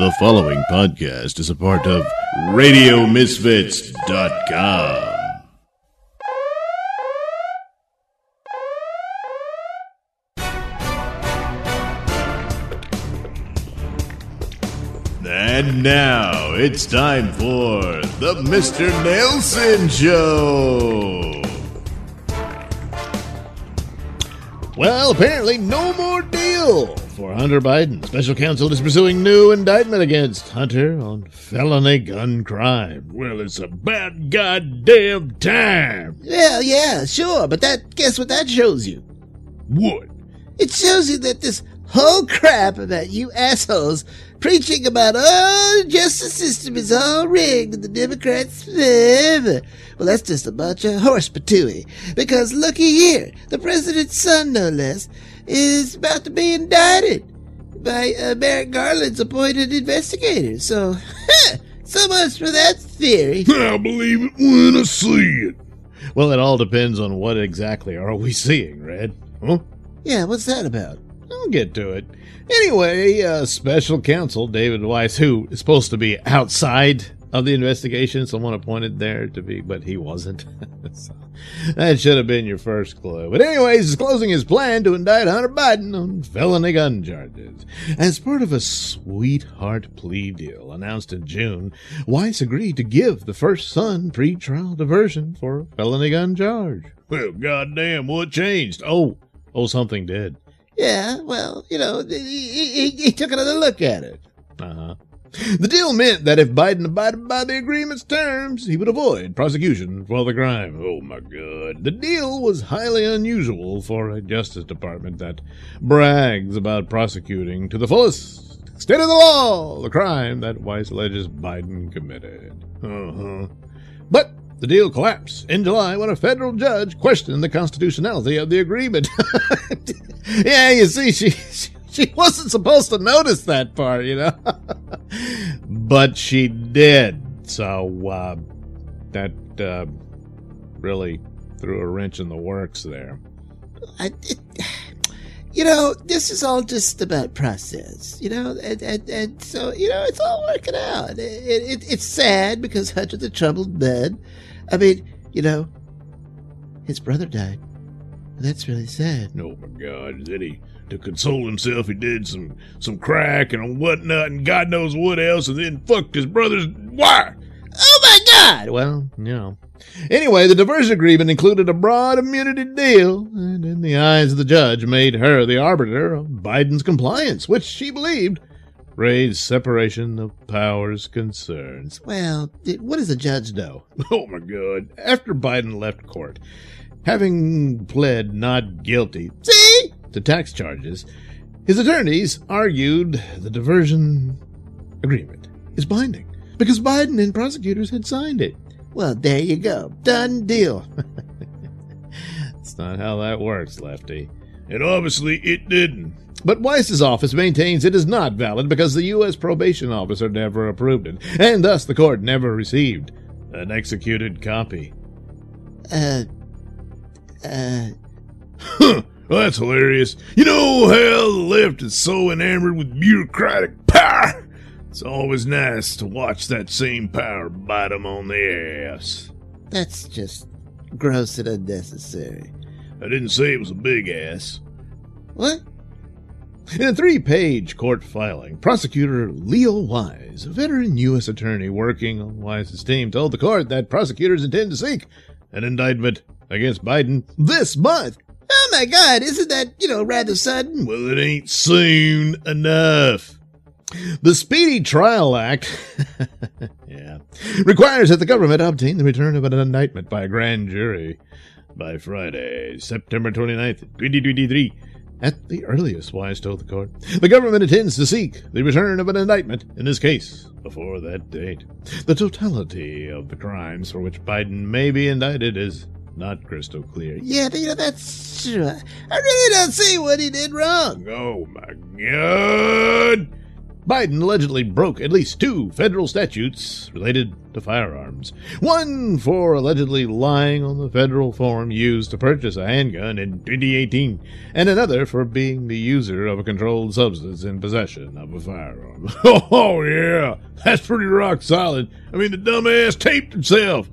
The following podcast is a part of RadioMisfits.com. And now it's time for the Mr. Nailsin Show. Well, apparently, no more deal for Hunter Biden. Special counsel is pursuing new indictment against Hunter on felony gun crime. Well, it's about goddamn time. Well, yeah, sure, but that guess what that shows you? What? It shows you that this whole crap about you assholes preaching about oh the justice system is all rigged and the Democrats forever. Well, that's just a bunch of horse patooey. Because looky here, the president's son, no less, is about to be indicted by uh, Merrick Garland's appointed investigator. So, so much for that theory. I'll believe it when I see it. Well, it all depends on what exactly are we seeing, Red. Huh? Yeah, what's that about? I'll get to it. Anyway, uh, special counsel David Weiss, who is supposed to be outside of the investigation, someone appointed there to be, but he wasn't. so, that should have been your first clue. But anyways, he's closing his plan to indict Hunter Biden on felony gun charges. As part of a sweetheart plea deal announced in June, Weiss agreed to give the first son pre-trial diversion for a felony gun charge. Well, goddamn, what changed? Oh, oh, something did. Yeah, well, you know, he, he, he took another look at it. Uh huh. The deal meant that if Biden abided by the agreement's terms, he would avoid prosecution for the crime. Oh my god. The deal was highly unusual for a Justice Department that brags about prosecuting to the fullest extent of the law the crime that Weiss alleges Biden committed. Uh huh. But the deal collapsed in July when a federal judge questioned the constitutionality of the agreement. yeah, you see, she, she she wasn't supposed to notice that part, you know. but she did. So uh, that uh, really threw a wrench in the works there. I, it, you know, this is all just about process, you know, and, and, and so, you know, it's all working out. It, it, it's sad because Hunter's a troubled man. I mean, you know, his brother died. That's really sad. Oh my God, did he? To console himself, he did some some crack and whatnot, and God knows what else, and then fucked his brother's wife. Oh my God! Well, you know. Anyway, the diversion agreement included a broad immunity deal, and in the eyes of the judge, made her the arbiter of Biden's compliance, which she believed raised separation of powers concerns. Well, what does the judge know? Oh my God! After Biden left court, having pled not guilty, see to tax charges, his attorneys argued the diversion agreement is binding because Biden and prosecutors had signed it. Well, there you go. Done deal. That's not how that works, Lefty. And obviously it didn't. But Weiss's office maintains it is not valid because the U.S. probation officer never approved it, and thus the court never received an executed copy. Uh, uh. Huh. Well, that's hilarious. You know how the left is so enamored with bureaucratic power? It's always nice to watch that same power bite them on the ass. That's just gross and unnecessary. I didn't say it was a big ass. What? In a three page court filing, prosecutor Leo Wise, a veteran U.S. attorney working on Weiss's team, told the court that prosecutors intend to seek an indictment against Biden this month. Oh my God, isn't that, you know, rather sudden? Well, it ain't soon enough. The Speedy Trial Act yeah, requires that the government obtain the return of an indictment by a grand jury by Friday, September 29th, 2023. At the earliest, Wise told the court, the government intends to seek the return of an indictment in this case before that date. The totality of the crimes for which Biden may be indicted is not crystal clear. Yeah, you know, that's true. I really don't see what he did wrong. Oh my god! Biden allegedly broke at least two federal statutes related to firearms. One for allegedly lying on the federal form used to purchase a handgun in 2018, and another for being the user of a controlled substance in possession of a firearm. Oh, yeah, that's pretty rock solid. I mean, the dumbass taped himself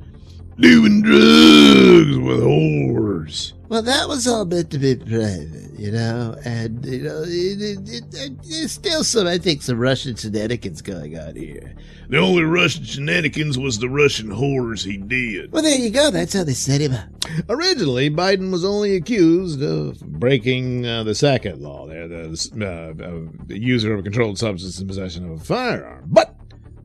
doing drugs with whores. Well, that was all meant to be private, you know, and, you know, it, it, it, there's still some, I think, some Russian shenanigans going on here. The only Russian shenanigans was the Russian whores he did. Well, there you go. That's how they set him up. Originally, Biden was only accused of breaking uh, the second law there, the, uh, uh, the user of a controlled substance in possession of a firearm. But,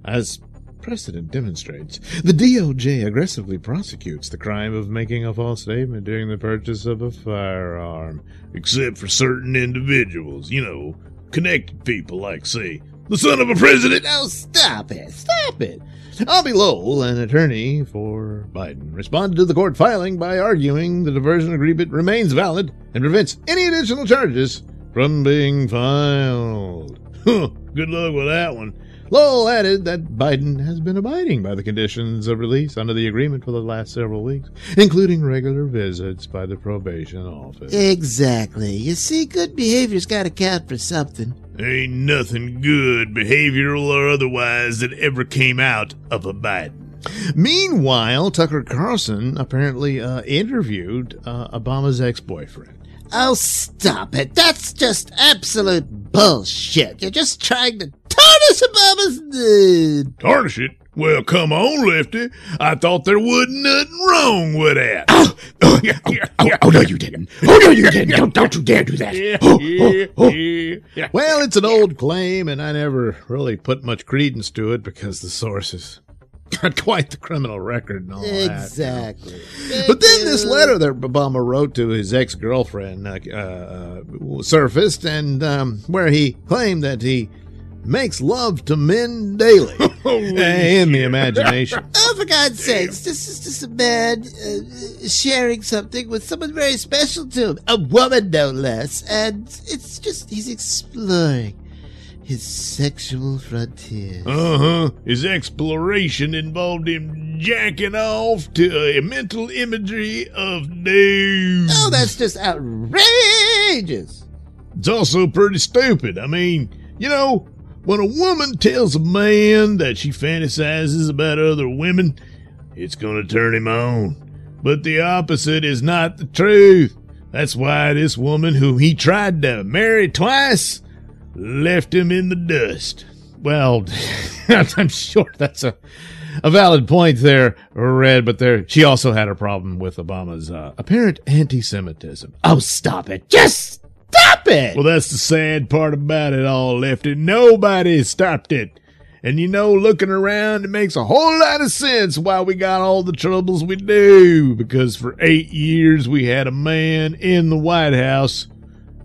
as precedent demonstrates, the DOJ aggressively prosecutes the crime of making a false statement during the purchase of a firearm. Except for certain individuals, you know, connected people like, say, the son of a president. Oh, stop it. Stop it. Abbe Lowell, an attorney for Biden, responded to the court filing by arguing the diversion agreement remains valid and prevents any additional charges from being filed. Good luck with that one. Lowell added that Biden has been abiding by the conditions of release under the agreement for the last several weeks, including regular visits by the probation office. Exactly. You see, good behavior's got to count for something. Ain't nothing good, behavioral or otherwise, that ever came out of a Biden. Meanwhile, Tucker Carlson apparently uh, interviewed uh, Obama's ex boyfriend. Oh, stop it. That's just absolute bullshit. You're just trying to tarnish Obama's name. Tarnish it? Well, come on, Lefty. I thought there wasn't nothing wrong with that. Oh, oh, oh, oh, oh, no, you didn't. Oh, no, you didn't. Don't, don't you dare do that. Oh, oh, oh. Well, it's an old claim, and I never really put much credence to it because the source has got quite the criminal record and all Exactly. that. Exactly. But then this letter that Obama wrote to his ex girlfriend uh, uh, surfaced, and um, where he claimed that he makes love to men daily in the imagination. Oh, for God's sakes, this is just a man uh, sharing something with someone very special to him. A woman, no less. And it's just, he's exploring his sexual frontier. Uh huh. His exploration involved him jacking off to a mental imagery of nude. Oh, that's just outrageous. It's also pretty stupid. I mean, you know, when a woman tells a man that she fantasizes about other women, it's going to turn him on. But the opposite is not the truth. That's why this woman, whom he tried to marry twice, left him in the dust. Well, I'm sure that's a a valid point there, Red, but there she also had a problem with Obama's uh, apparent anti-Semitism. Oh, stop it. Just stop it. Well, that's the sad part about it all, Lefty. Nobody stopped it. And you know, looking around, it makes a whole lot of sense why we got all the troubles we do. Because for eight years, we had a man in the White House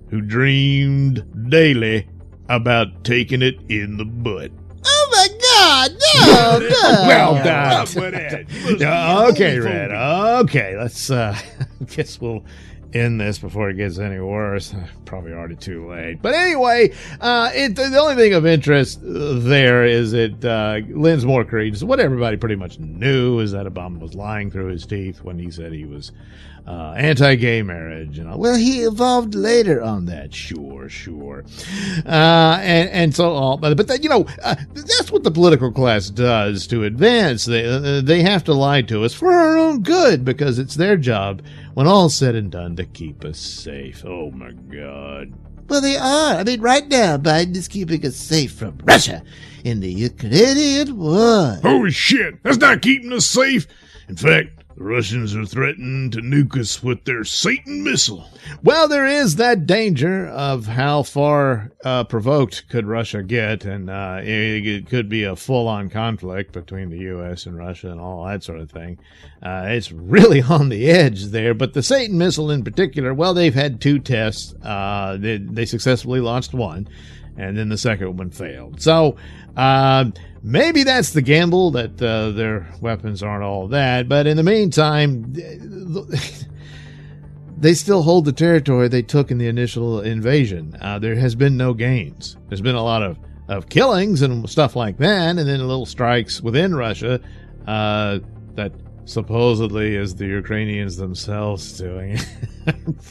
who dreamed daily about taking it in the butt. Oh my God! No, no. well done. Okay, Red. Okay, let's. uh I Guess we'll end this before it gets any worse. Probably already too late. But anyway, uh, it, the only thing of interest there is it uh, lends more credence. What everybody pretty much knew is that Obama was lying through his teeth when he said he was uh, anti-gay marriage and all. Well, he evolved later on that, sure, sure, uh, and and so all. But but that, you know uh, that's what the political class does to advance. They uh, they have to lie to us for our own good because it's their job when all's said and done to keep us safe. Oh my God. Well, they are. I mean, right now, Biden is keeping us safe from Russia in the Ukrainian war. Holy shit! That's not keeping us safe. In fact, the Russians are threatening to nuke us with their Satan missile. Well, there is that danger of how far uh, provoked could Russia get, and uh, it, it, could be a full-on conflict between the U.S. and Russia and all that sort of thing. Uh, it's really on the edge there. But the Satan missile in particular, well, they've had two tests. Uh, they, they successfully launched one and then the second one failed. So uh, maybe that's the gamble that uh, their weapons aren't all that. But in the meantime, they still hold the territory they took in the initial invasion. Uh, there has been no gains. There's been a lot of of killings and stuff like that, and then little strikes within Russia uh, that supposedly is the Ukrainians themselves doing.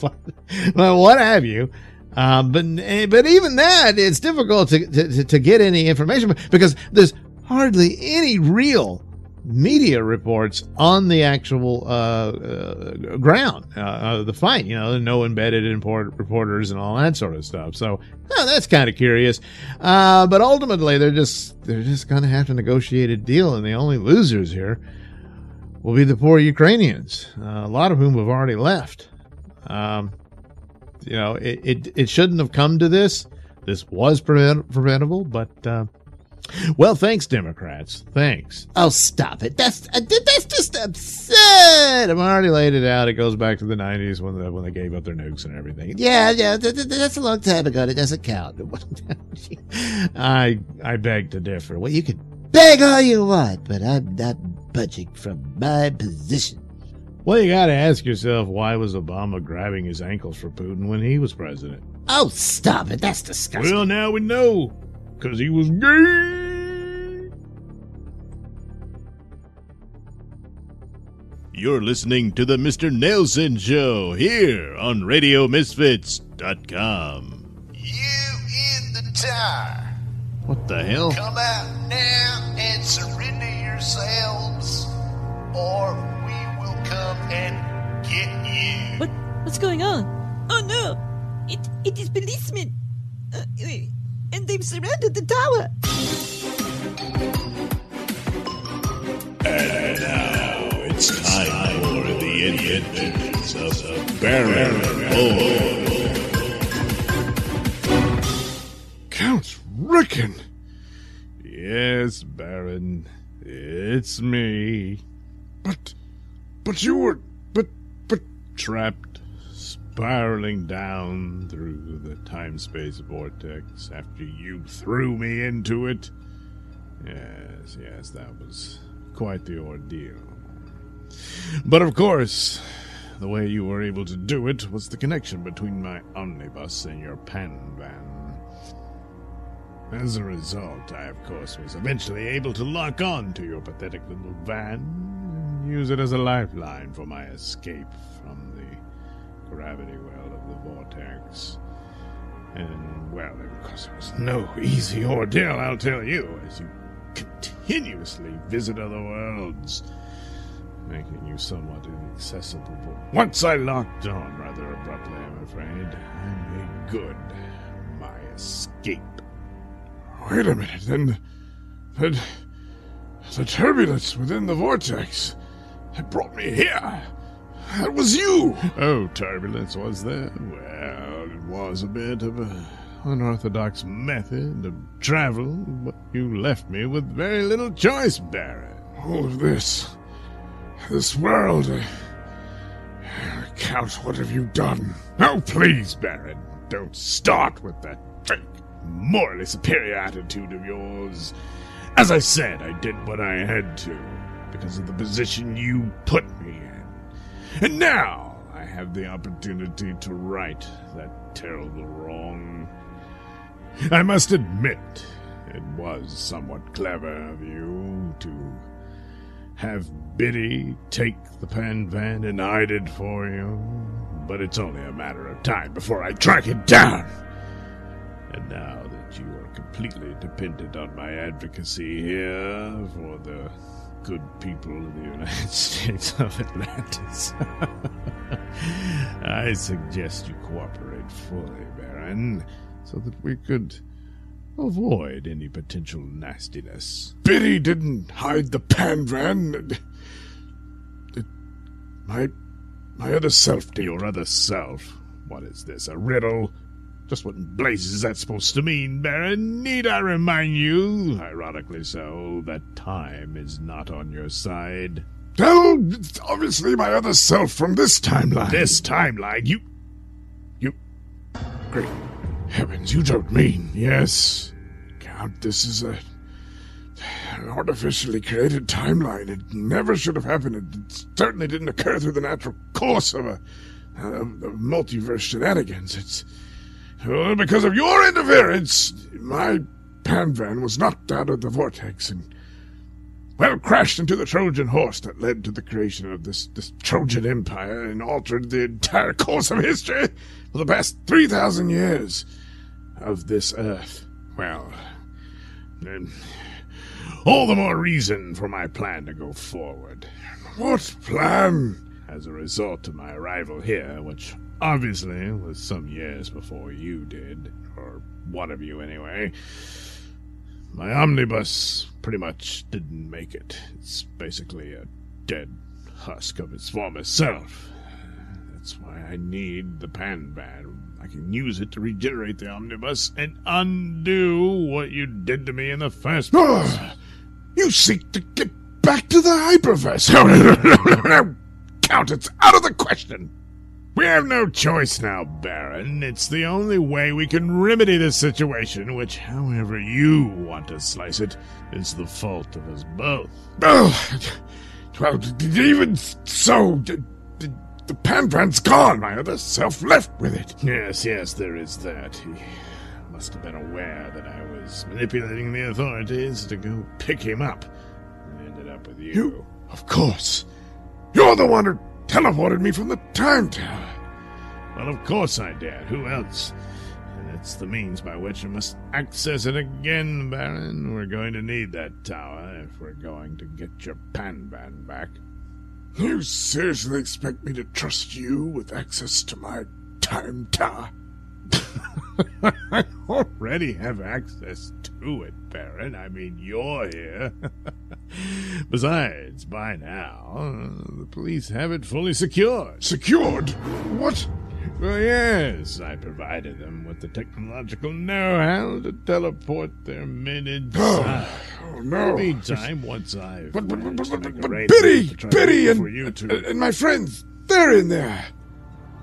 well, what have you? Um, but but even that, it's difficult to, to to get any information because there's hardly any real media reports on the actual uh, uh, ground, uh, the fight. You know, no embedded import reporters and all that sort of stuff. So oh, that's kind of curious. Uh, but ultimately, they're just they're just going to have to negotiate a deal, and the only losers here will be the poor Ukrainians, uh, a lot of whom have already left. Um, you know, it, it, it shouldn't have come to this. This was prevent- preventable, but uh, well, thanks, Democrats. Thanks. Oh, stop it! That's uh, that's just absurd. I've already laid it out. It goes back to the '90s when the, when they gave up their nukes and everything. Yeah, yeah, th- th- that's a long time ago. It doesn't count. I I beg to differ. Well, you can beg all you want, but I'm not budging from my position. Well, you got to ask yourself why was Obama grabbing his ankles for Putin when he was president? Oh, stop it! That's disgusting. Well, now we know, because he was gay. You're listening to the Mr. Nailsin Show here on RadioMisfits.com. You in the tower. What the hell? Come out now and surrender yourselves, or we will come and get you. What? What's going on? Oh no! It it is policemen, uh, and they've surrounded the tower. And now it's time for the adventures of Baron Void. Count Reckon. Yes, Baron, it's me. But but you were. But. But. Trapped, spiraling down through the time space vortex after you threw me into it. Yes, yes, that was quite the ordeal. But of course, the way you were able to do it was the connection between my omnibus and your pan van. As a result, I, of course, was eventually able to lock on to your pathetic little van and use it as a lifeline for my escape from the gravity well of the vortex. And, well, of course, it was no easy ordeal, I'll tell you, as you continuously visit other worlds, making you somewhat inaccessible. But once I locked on rather abruptly, I'm afraid, I made good my escape. Wait a minute, then. Then. The turbulence within the vortex. It brought me here. That was you. Oh, turbulence was there? Well, it was a bit of a unorthodox method of travel, but you left me with very little choice, Baron. All of this, this world. Uh, Count, what have you done? Oh, please, Baron, don't start with that fake, morally superior attitude of yours. As I said, I did what I had to because of the position you put me in. And now I have the opportunity to right that terrible wrong. I must admit, it was somewhat clever of you to have Biddy take the pan van and hide it for you, but it's only a matter of time before I track it down. And now that you are completely dependent on my advocacy here for the good people of the United States of Atlantis. I suggest you cooperate fully, Baron, so that we could avoid any potential nastiness. Biddy didn't hide the pan van. It, my, my other self did. Your other self? What is this, a riddle? Just what in blazes is that supposed to mean, Baron? Need I remind you, ironically so, that time is not on your side? Tell, obviously my other self from this timeline. This timeline? You. You. Great heavens, you don't mean. Yes. Count, this is a. An artificially created timeline. It never should have happened. It certainly didn't occur through the natural course of a. of, of multiverse shenanigans. It's Uh, because of your interference, my pan van was knocked out of the vortex and, well, crashed into the Trojan horse that led to the creation of this, this Trojan Empire and altered the entire course of history for the past 3,000 years of this earth. Well, then, all the more reason for my plan to go forward. What plan? As a result of my arrival here, which obviously was some years before you did, or one of you anyway, my omnibus pretty much didn't make it. It's basically a dead husk of its former self. That's why I need the pan van. I can use it to regenerate the omnibus and undo what you did to me in the first place. you seek to get back to the hyperverse. No, no, no, no, no. Count, it's out of the question. We have no choice now, Baron. It's the only way we can remedy this situation, which, however you want to slice it, is the fault of us both. Oh, well, d- even so, the pan van's gone. My other self left with it. Yes, yes, there is that. He must have been aware that I was manipulating the authorities to go pick him up. And ended up with you. You, of course. You're the one who teleported me from the time tower. Well, of course I did. Who else? And it's the means by which I must access it again, Baron. We're going to need that tower if we're going to get your pan van back. You seriously expect me to trust you with access to my time tower? I already have access to it, Baron. I mean, you're here. Besides, by now, the police have it fully secured. Secured? What? Well, yes, I provided them with the technological know-how to teleport their men inside. Oh, oh no. In the meantime, once I've but, but, but, but, but, but Biddy, Biddy, and, you to... and my friends, they're in there.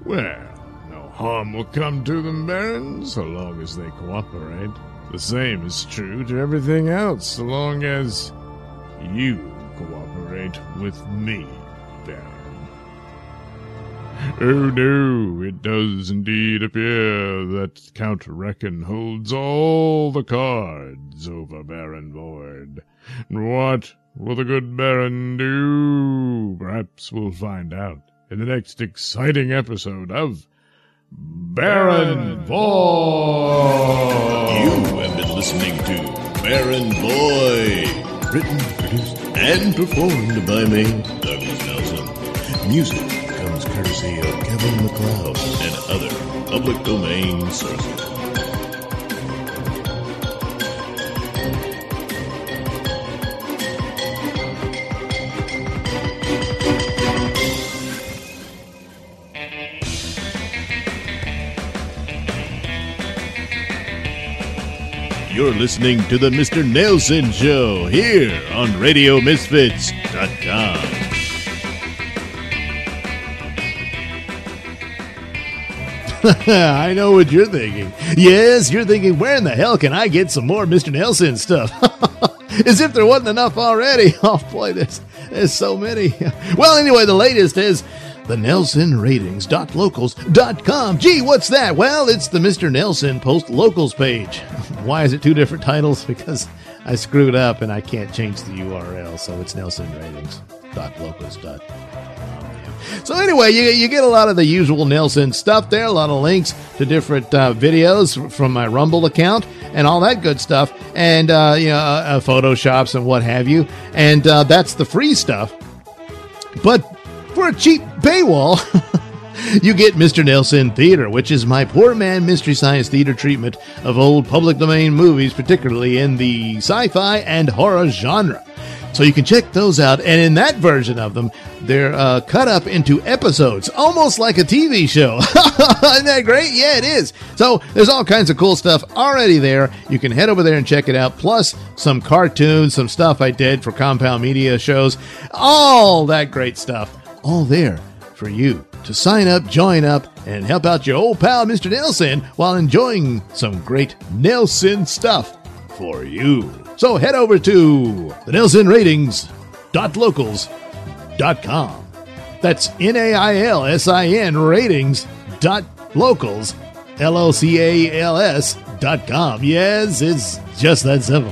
Well, no harm will come to them, Baron, so long as they cooperate. The same is true to everything else, so long as you cooperate with me, Baron. Oh no, it does indeed appear that Count Reckon holds all the cards over Baron Void. What will the good Baron do? Perhaps we'll find out in the next exciting episode of Baron Void. You have been listening to Baron Void, written, produced, and performed by me, Douglas Nailsin. Music comes courtesy of Kevin MacLeod and other public domain sources. You're listening to the Mr. Nailsin Show here on RadioMisfits.com. I know what you're thinking. Yes, you're thinking, where in the hell can I get some more Mr. Nailsin stuff? As if there wasn't enough already. Oh boy, there's, there's so many. Well, anyway, the latest is the Nailsin NailsinRatings.locals.com. Gee, what's that? Well, it's the Mr. Nailsin Post Locals page. Why is it two different titles? Because I screwed up and I can't change the URL, so it's NailsinRatings.locals.com. So anyway, you, you get a lot of the usual Nailsin stuff there, a lot of links to different uh, videos from my Rumble account and all that good stuff, and uh, you know, uh, photoshops and what have you. And uh, that's the free stuff. But for a cheap paywall, you get Mr. Nailsin Theater, which is my poor man mystery science theater treatment of old public domain movies, particularly in the sci-fi and horror genre. So you can check those out. And in that version of them, they're uh, cut up into episodes, almost like a TV show. Isn't that great? Yeah, it is. So there's all kinds of cool stuff already there. You can head over there and check it out. Plus some cartoons, some stuff I did for Compound Media shows, all that great stuff. All there for you to sign up, join up, and help out your old pal, Mr. Nailsin, while enjoying some great Nailsin stuff for you. So head over to the Nailsin Ratings.locals.com. That's N A I L S I N ratings dot locals L O C A L S dot com. Yes, it's just that simple.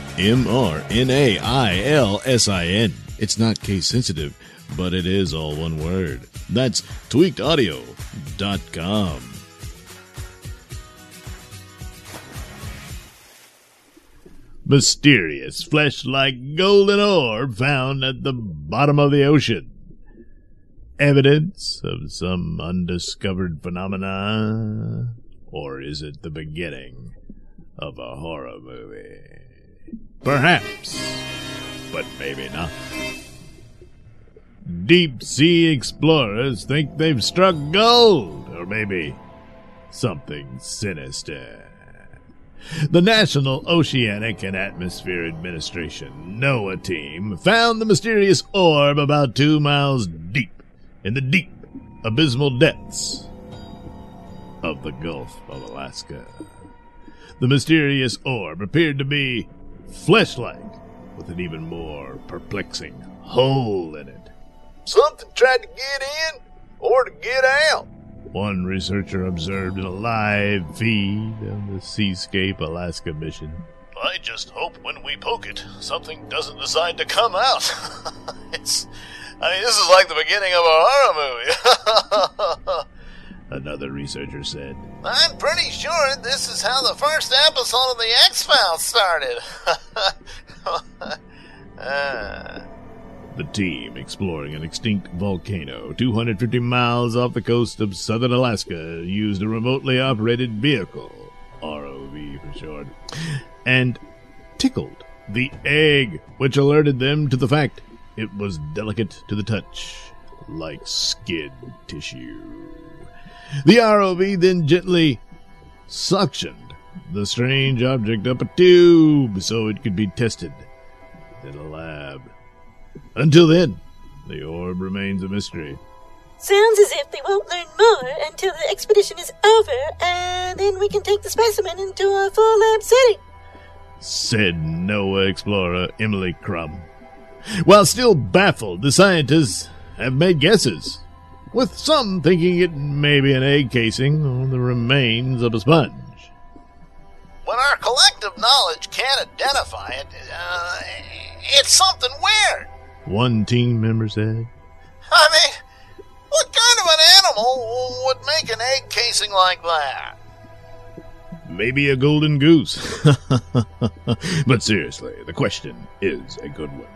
M R N A I L S I N. It's not case sensitive, but it is all one word. That's tweakedaudio.com. Mysterious flesh like golden orb found at the bottom of the ocean. Evidence of some undiscovered phenomena? Or is it the beginning of a horror movie? Perhaps, but maybe not. Deep sea explorers think they've struck gold, or maybe something sinister. The National Oceanic and Atmosphere Administration NOAA team found the mysterious orb about two miles deep in the deep, abysmal depths of the Gulf of Alaska. The mysterious orb appeared to be flesh like, with an even more perplexing hole in it. Something tried to get in or to get out. One researcher observed in a live feed of the Seascape Alaska mission. I just hope when we poke it, something doesn't decide to come out. it's. I mean, this is like the beginning of a horror movie. Another researcher said. I'm pretty sure this is how the first episode of the X Files started. Ah. The team exploring an extinct volcano 250 miles off the coast of southern Alaska used a remotely operated vehicle, ROV for short, and tickled the egg, which alerted them to the fact it was delicate to the touch, like skin tissue. The ROV then gently suctioned the strange object up a tube so it could be tested in a lab. Until then, the orb remains a mystery. Sounds as if they won't learn more until the expedition is over, and then we can take the specimen into a full lab setting. Said NOAA explorer Emily Crumb. While still baffled, the scientists have made guesses, with some thinking it may be an egg casing or the remains of a sponge. when our collective knowledge can't identify it, uh, it's something weird. One team member said. I mean, what kind of an animal would make an egg casing like that? Maybe a golden goose. but seriously, the question is a good one.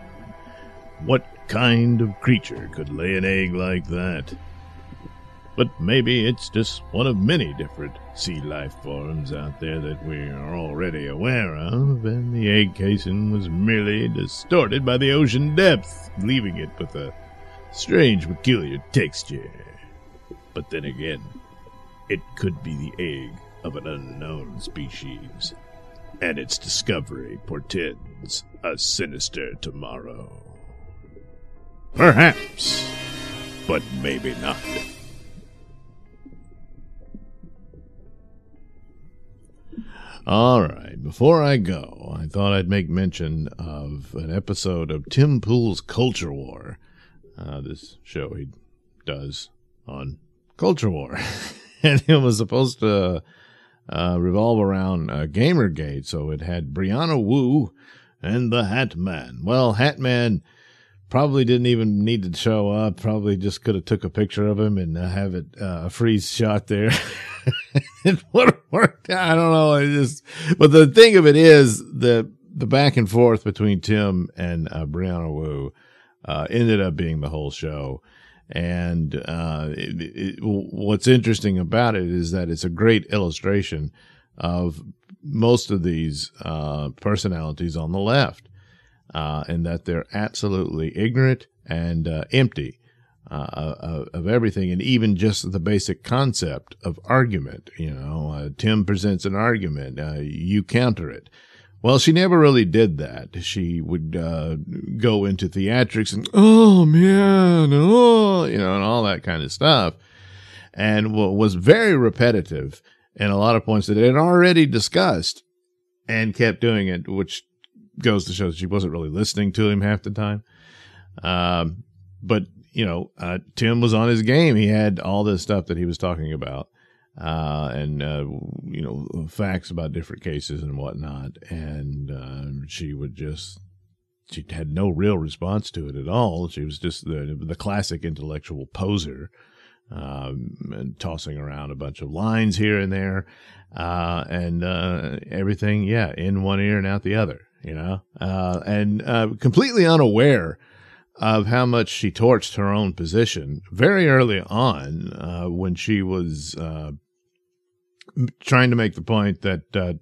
What kind of creature could lay an egg like that? But maybe it's just one of many different sea life forms out there that we are already aware of, and the egg casing was merely distorted by the ocean depths, leaving it with a strange, peculiar texture. But then again, it could be the egg of an unknown species, and its discovery portends a sinister tomorrow. Perhaps, but maybe not. All right, before I go, I thought I'd make mention of an episode of Tim Pool's Culture War. Uh, this show he does on Culture War. and it was supposed to uh, revolve around uh, Gamergate, so it had Brianna Wu and the Hat Man. Well, Hat Man probably didn't even need to show up. Probably just could have took a picture of him and uh, have it uh, a freeze shot there. it would have worked. I don't know. It just, but the thing of it is the the back and forth between Tim and uh, Brianna Wu uh, ended up being the whole show. And uh, it, it, what's interesting about it is that it's a great illustration of most of these uh, personalities on the left, uh, and that they're absolutely ignorant and uh, empty uh, of everything, and even just the basic concept of argument. You know, uh, Tim presents an argument, uh, you counter it. Well, she never really did that. She would uh, go into theatrics and, oh man, oh, you know, and all that kind of stuff, and was very repetitive in a lot of points that it had already discussed, and kept doing it, which goes to show that she wasn't really listening to him half the time. Um, but you know, uh, Tim was on his game. He had all this stuff that he was talking about, uh, and uh, you know, facts about different cases and whatnot. And uh, she would just, she had no real response to it at all. She was just the the classic intellectual poser, um, and tossing around a bunch of lines here and there, uh, and uh, everything, yeah, in one ear and out the other. You know, and completely unaware of how much she torched her own position very early on uh, when she was uh, trying to make the point that uh,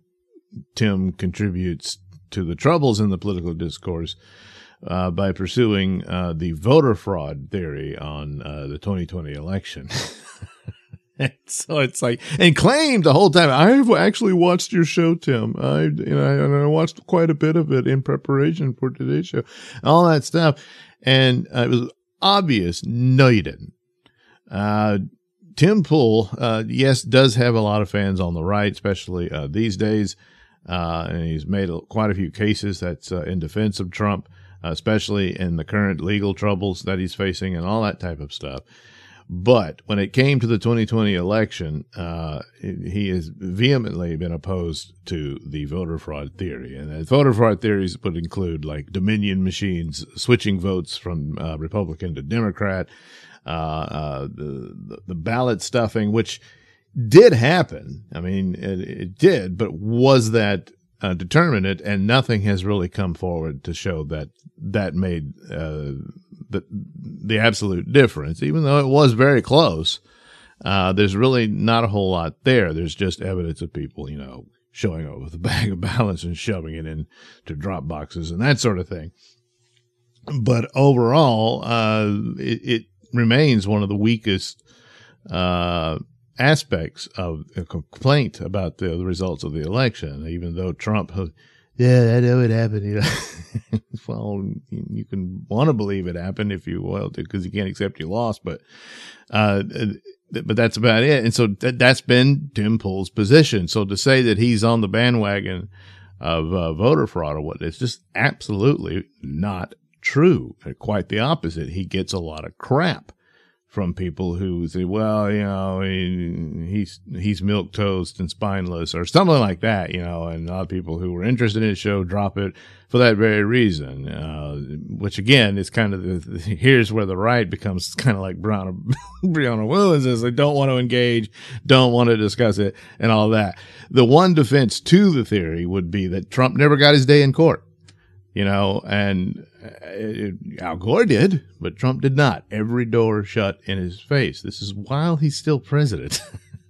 Tim contributes to the troubles in the political discourse uh, by pursuing uh, the voter fraud theory on uh, the 2020 election. so it's like, and claimed the whole time, I've actually watched your show, Tim. I, you know, and I watched quite a bit of it in preparation for today's show, all that stuff. And uh, it was obvious. No, you didn't. Uh, Tim Pool, uh, yes, does have a lot of fans on the right, especially uh, these days. Uh, and he's made a, quite a few cases that's uh, in defense of Trump, especially in the current legal troubles that he's facing and all that type of stuff. But when it came to the 2020 election, uh, he has vehemently been opposed to the voter fraud theory. And the voter fraud theories would include like Dominion machines switching votes from uh, Republican to Democrat, uh, uh the, the ballot stuffing, which did happen. I mean, it, it did, but was that uh, determinate? And nothing has really come forward to show that that made uh, the the absolute difference, even though it was very close. Uh, there's really not a whole lot there. There's just evidence of people, you know, showing up with a bag of ballots and shoving it into drop boxes and that sort of thing. But overall, uh, it, it, remains one of the weakest uh, aspects of a complaint about the, results of the election, even though Trump yeah, I know it happened. You know, well, you can want to believe it happened if you will, to, because you can't accept you lost. But, uh, but that's about it. And so th- that's been Tim Pool's position. So to say that he's on the bandwagon of uh, voter fraud or what, it's just absolutely not true. Quite the opposite. He gets a lot of crap from people who say, well, you know, he, he's, he's milk toast and spineless or something like that, you know, and a lot of people who were interested in his show drop it for that very reason, uh, which again is kind of the, here's where the right becomes kind of like Brianna, Brianna Williams is they don't want to engage, don't want to discuss it and all that. The one defense to the theory would be that Trump never got his day in court you know, and Al Gore did, but Trump did not. Every door shut in his face. This is while he's still president.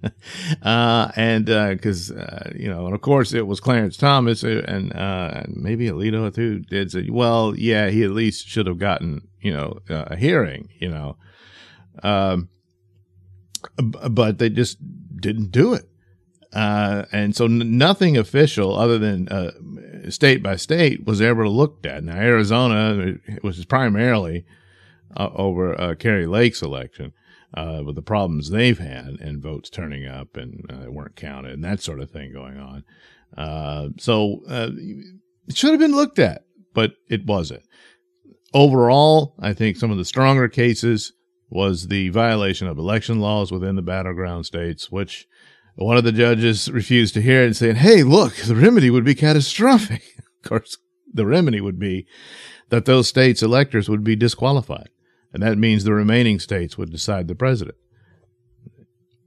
uh, and, uh, cause, uh, you know, and of course it was Clarence Thomas uh, and, uh, maybe Alito too did say, well, yeah, he at least should have gotten, you know, a hearing, you know, um, but they just didn't do it. Uh, and so nothing official other than uh, state by state was ever looked at. Now, Arizona, was primarily uh, over uh, Kari Lake's election, uh, with the problems they've had and votes turning up and uh, weren't counted and that sort of thing going on. Uh, so uh, it should have been looked at, but it wasn't. Overall, I think some of the stronger cases was the violation of election laws within the battleground states, which one of the judges refused to hear it and saying, Hey, look, the remedy would be catastrophic. of course, the remedy would be that those states' electors would be disqualified. And that means the remaining states would decide the president.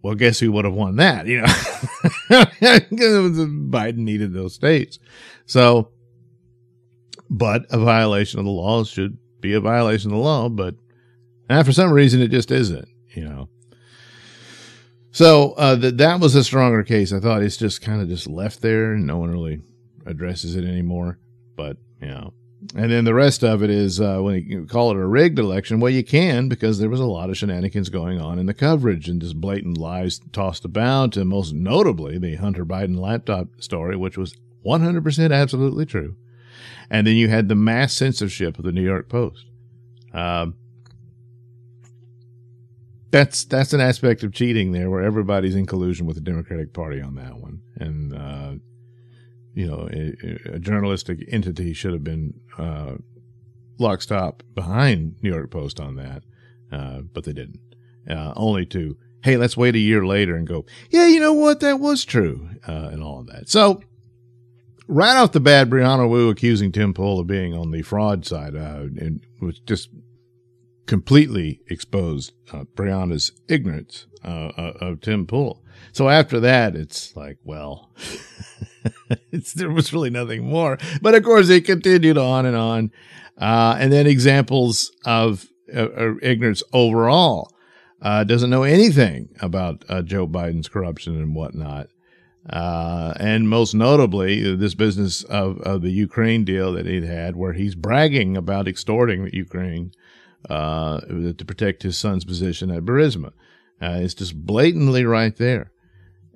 Well, guess who would have won that? You know, Biden needed those states. So, but a violation of the law should be a violation of the law, but for some reason it just isn't, you know. So uh, that that was a stronger case. I thought it's just kind of just left there, and no one really addresses it anymore. But you know, and then the rest of it is uh, when you call it a rigged election. Well, you can because there was a lot of shenanigans going on in the coverage and just blatant lies tossed about, and most notably the Hunter Biden laptop story, which was 100% absolutely true. And then you had the mass censorship of the New York Post. Um, that's that's an aspect of cheating there, where everybody's in collusion with the Democratic Party on that one, and uh, you know, a, a, journalistic entity should have been uh, lock stop behind New York Post on that, uh, but they didn't. Uh, only to hey, let's wait a year later and go, yeah, you know what, that was true, uh, and all of that. So right off the bat, Brianna Wu accusing Tim Pool of being on the fraud side, uh, and was just completely exposed uh, Brianna's ignorance uh, uh of Tim Pool. So after that, it's like, well, there was really nothing more. But of course, it continued on and on. Uh, and then examples of uh, ignorance overall. Uh, doesn't know anything about Joe Biden's corruption and whatnot. Uh, and most notably, this business of, of the Ukraine deal that he'd had, where he's bragging about extorting Ukraine uh, to protect his son's position at Burisma. Uh, it's just blatantly right there.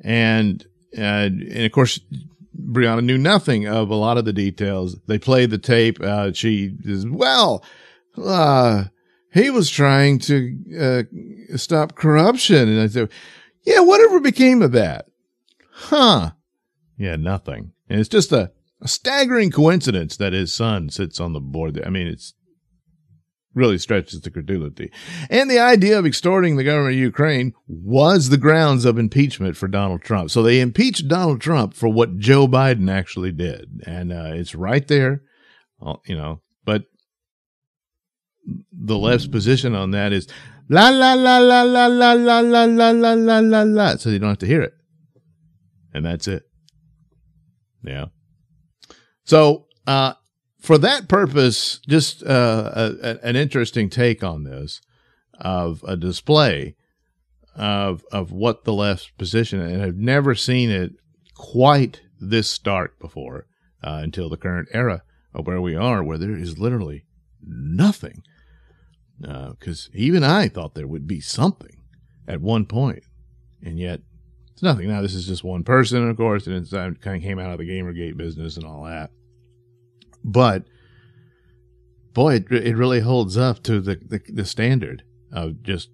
And, uh, and of course, Brianna knew nothing of a lot of the details. They played the tape. Uh, she is, well, uh, he was trying to uh, stop corruption. And I said, yeah, whatever became of that? Huh. Yeah, nothing. And it's just a, a staggering coincidence that his son sits on the board. I mean, it's really stretches the credulity. And the idea of extorting the government of Ukraine was the grounds of impeachment for Donald Trump. So they impeached Donald Trump for what Joe Biden actually did. And uh, it's right there, uh, you know, but the left's position on that is la la la la la la la la la la la la la so you don't have to hear it and that's it. Yeah. So, uh, for that purpose, just uh, a, an interesting take on this of a display of of what the left's position, and I've never seen it quite this stark before uh, until the current era of where we are, where there is literally nothing. Because uh, even I thought there would be something at one point, and yet it's nothing. Now, this is just one person, of course, and it's uh, kind of came out of the Gamergate business and all that. But boy, it, it really holds up to the, the, the standard of just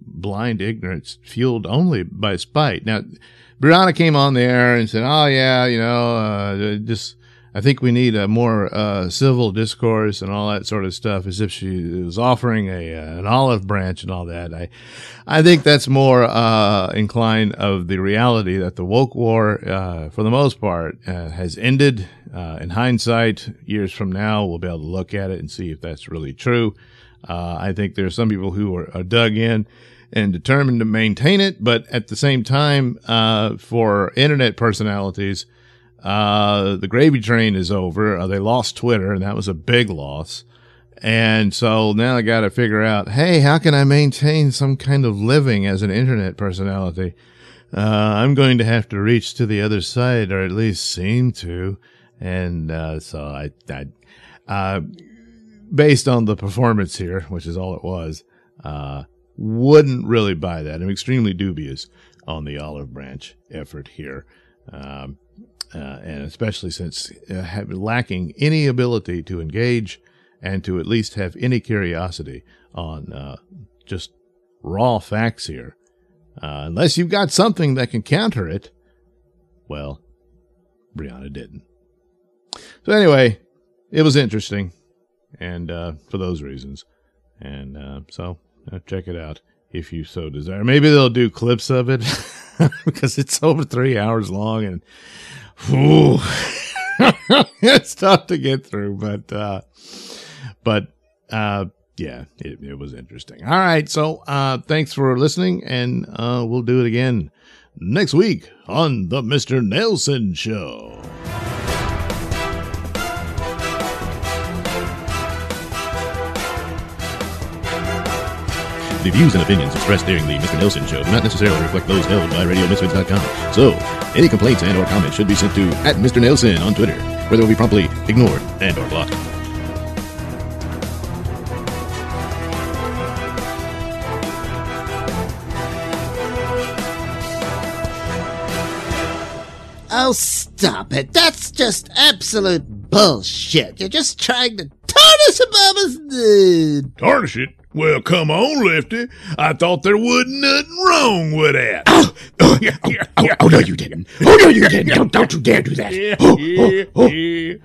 blind ignorance fueled only by spite. Now, Brianna came on there and said, "Oh yeah, you know, uh, just I think we need a more uh, civil discourse and all that sort of stuff, as if she was offering a uh, an olive branch and all that. I, I think that's more uh, inclined of the reality that the woke war, uh, for the most part, uh, has ended. Uh, in hindsight, years from now, we'll be able to look at it and see if that's really true. I think there are some people who are, are, dug in and determined to maintain it, but at the same time, for internet personalities uh, the gravy train is over. Uh, they lost Twitter, and that was a big loss. And so now I got to figure out, hey, how can I maintain some kind of living as an internet personality? Uh, I'm going to have to reach to the other side, or at least seem to. And uh, so I, I uh, based on the performance here, which is all it was, uh, wouldn't really buy that. I'm extremely dubious on the olive branch effort here. Um, uh, and especially since uh, lacking any ability to engage and to at least have any curiosity on uh, just raw facts here. Uh, unless you've got something that can counter it, well, Brianna didn't. So anyway, it was interesting, and uh, for those reasons, and uh, so check it out if you so desire. Maybe they'll do clips of it because it's over three hours long and. it's tough to get through, but uh, but uh, yeah, it, it was interesting. All right, so uh, thanks for listening, and uh, we'll do it again next week on the Mr. Nailsin Show. The views and opinions expressed during the Mr. Nailsin Show do not necessarily reflect those held by RadioMisfits.com. So, any complaints and or comments should be sent to at Mr. Nailsin on Twitter, where they will be promptly ignored and or blocked. Oh, stop it. That's just absolute bullshit. You're just trying to tarnish Obama's... us. Tarnish it? Well, come on, Lefty. I thought there wasn't nothing wrong with that. Oh, oh, oh, oh, oh, no, you didn't. Oh, no, you didn't. Don't, don't you dare do that. Oh, oh, oh.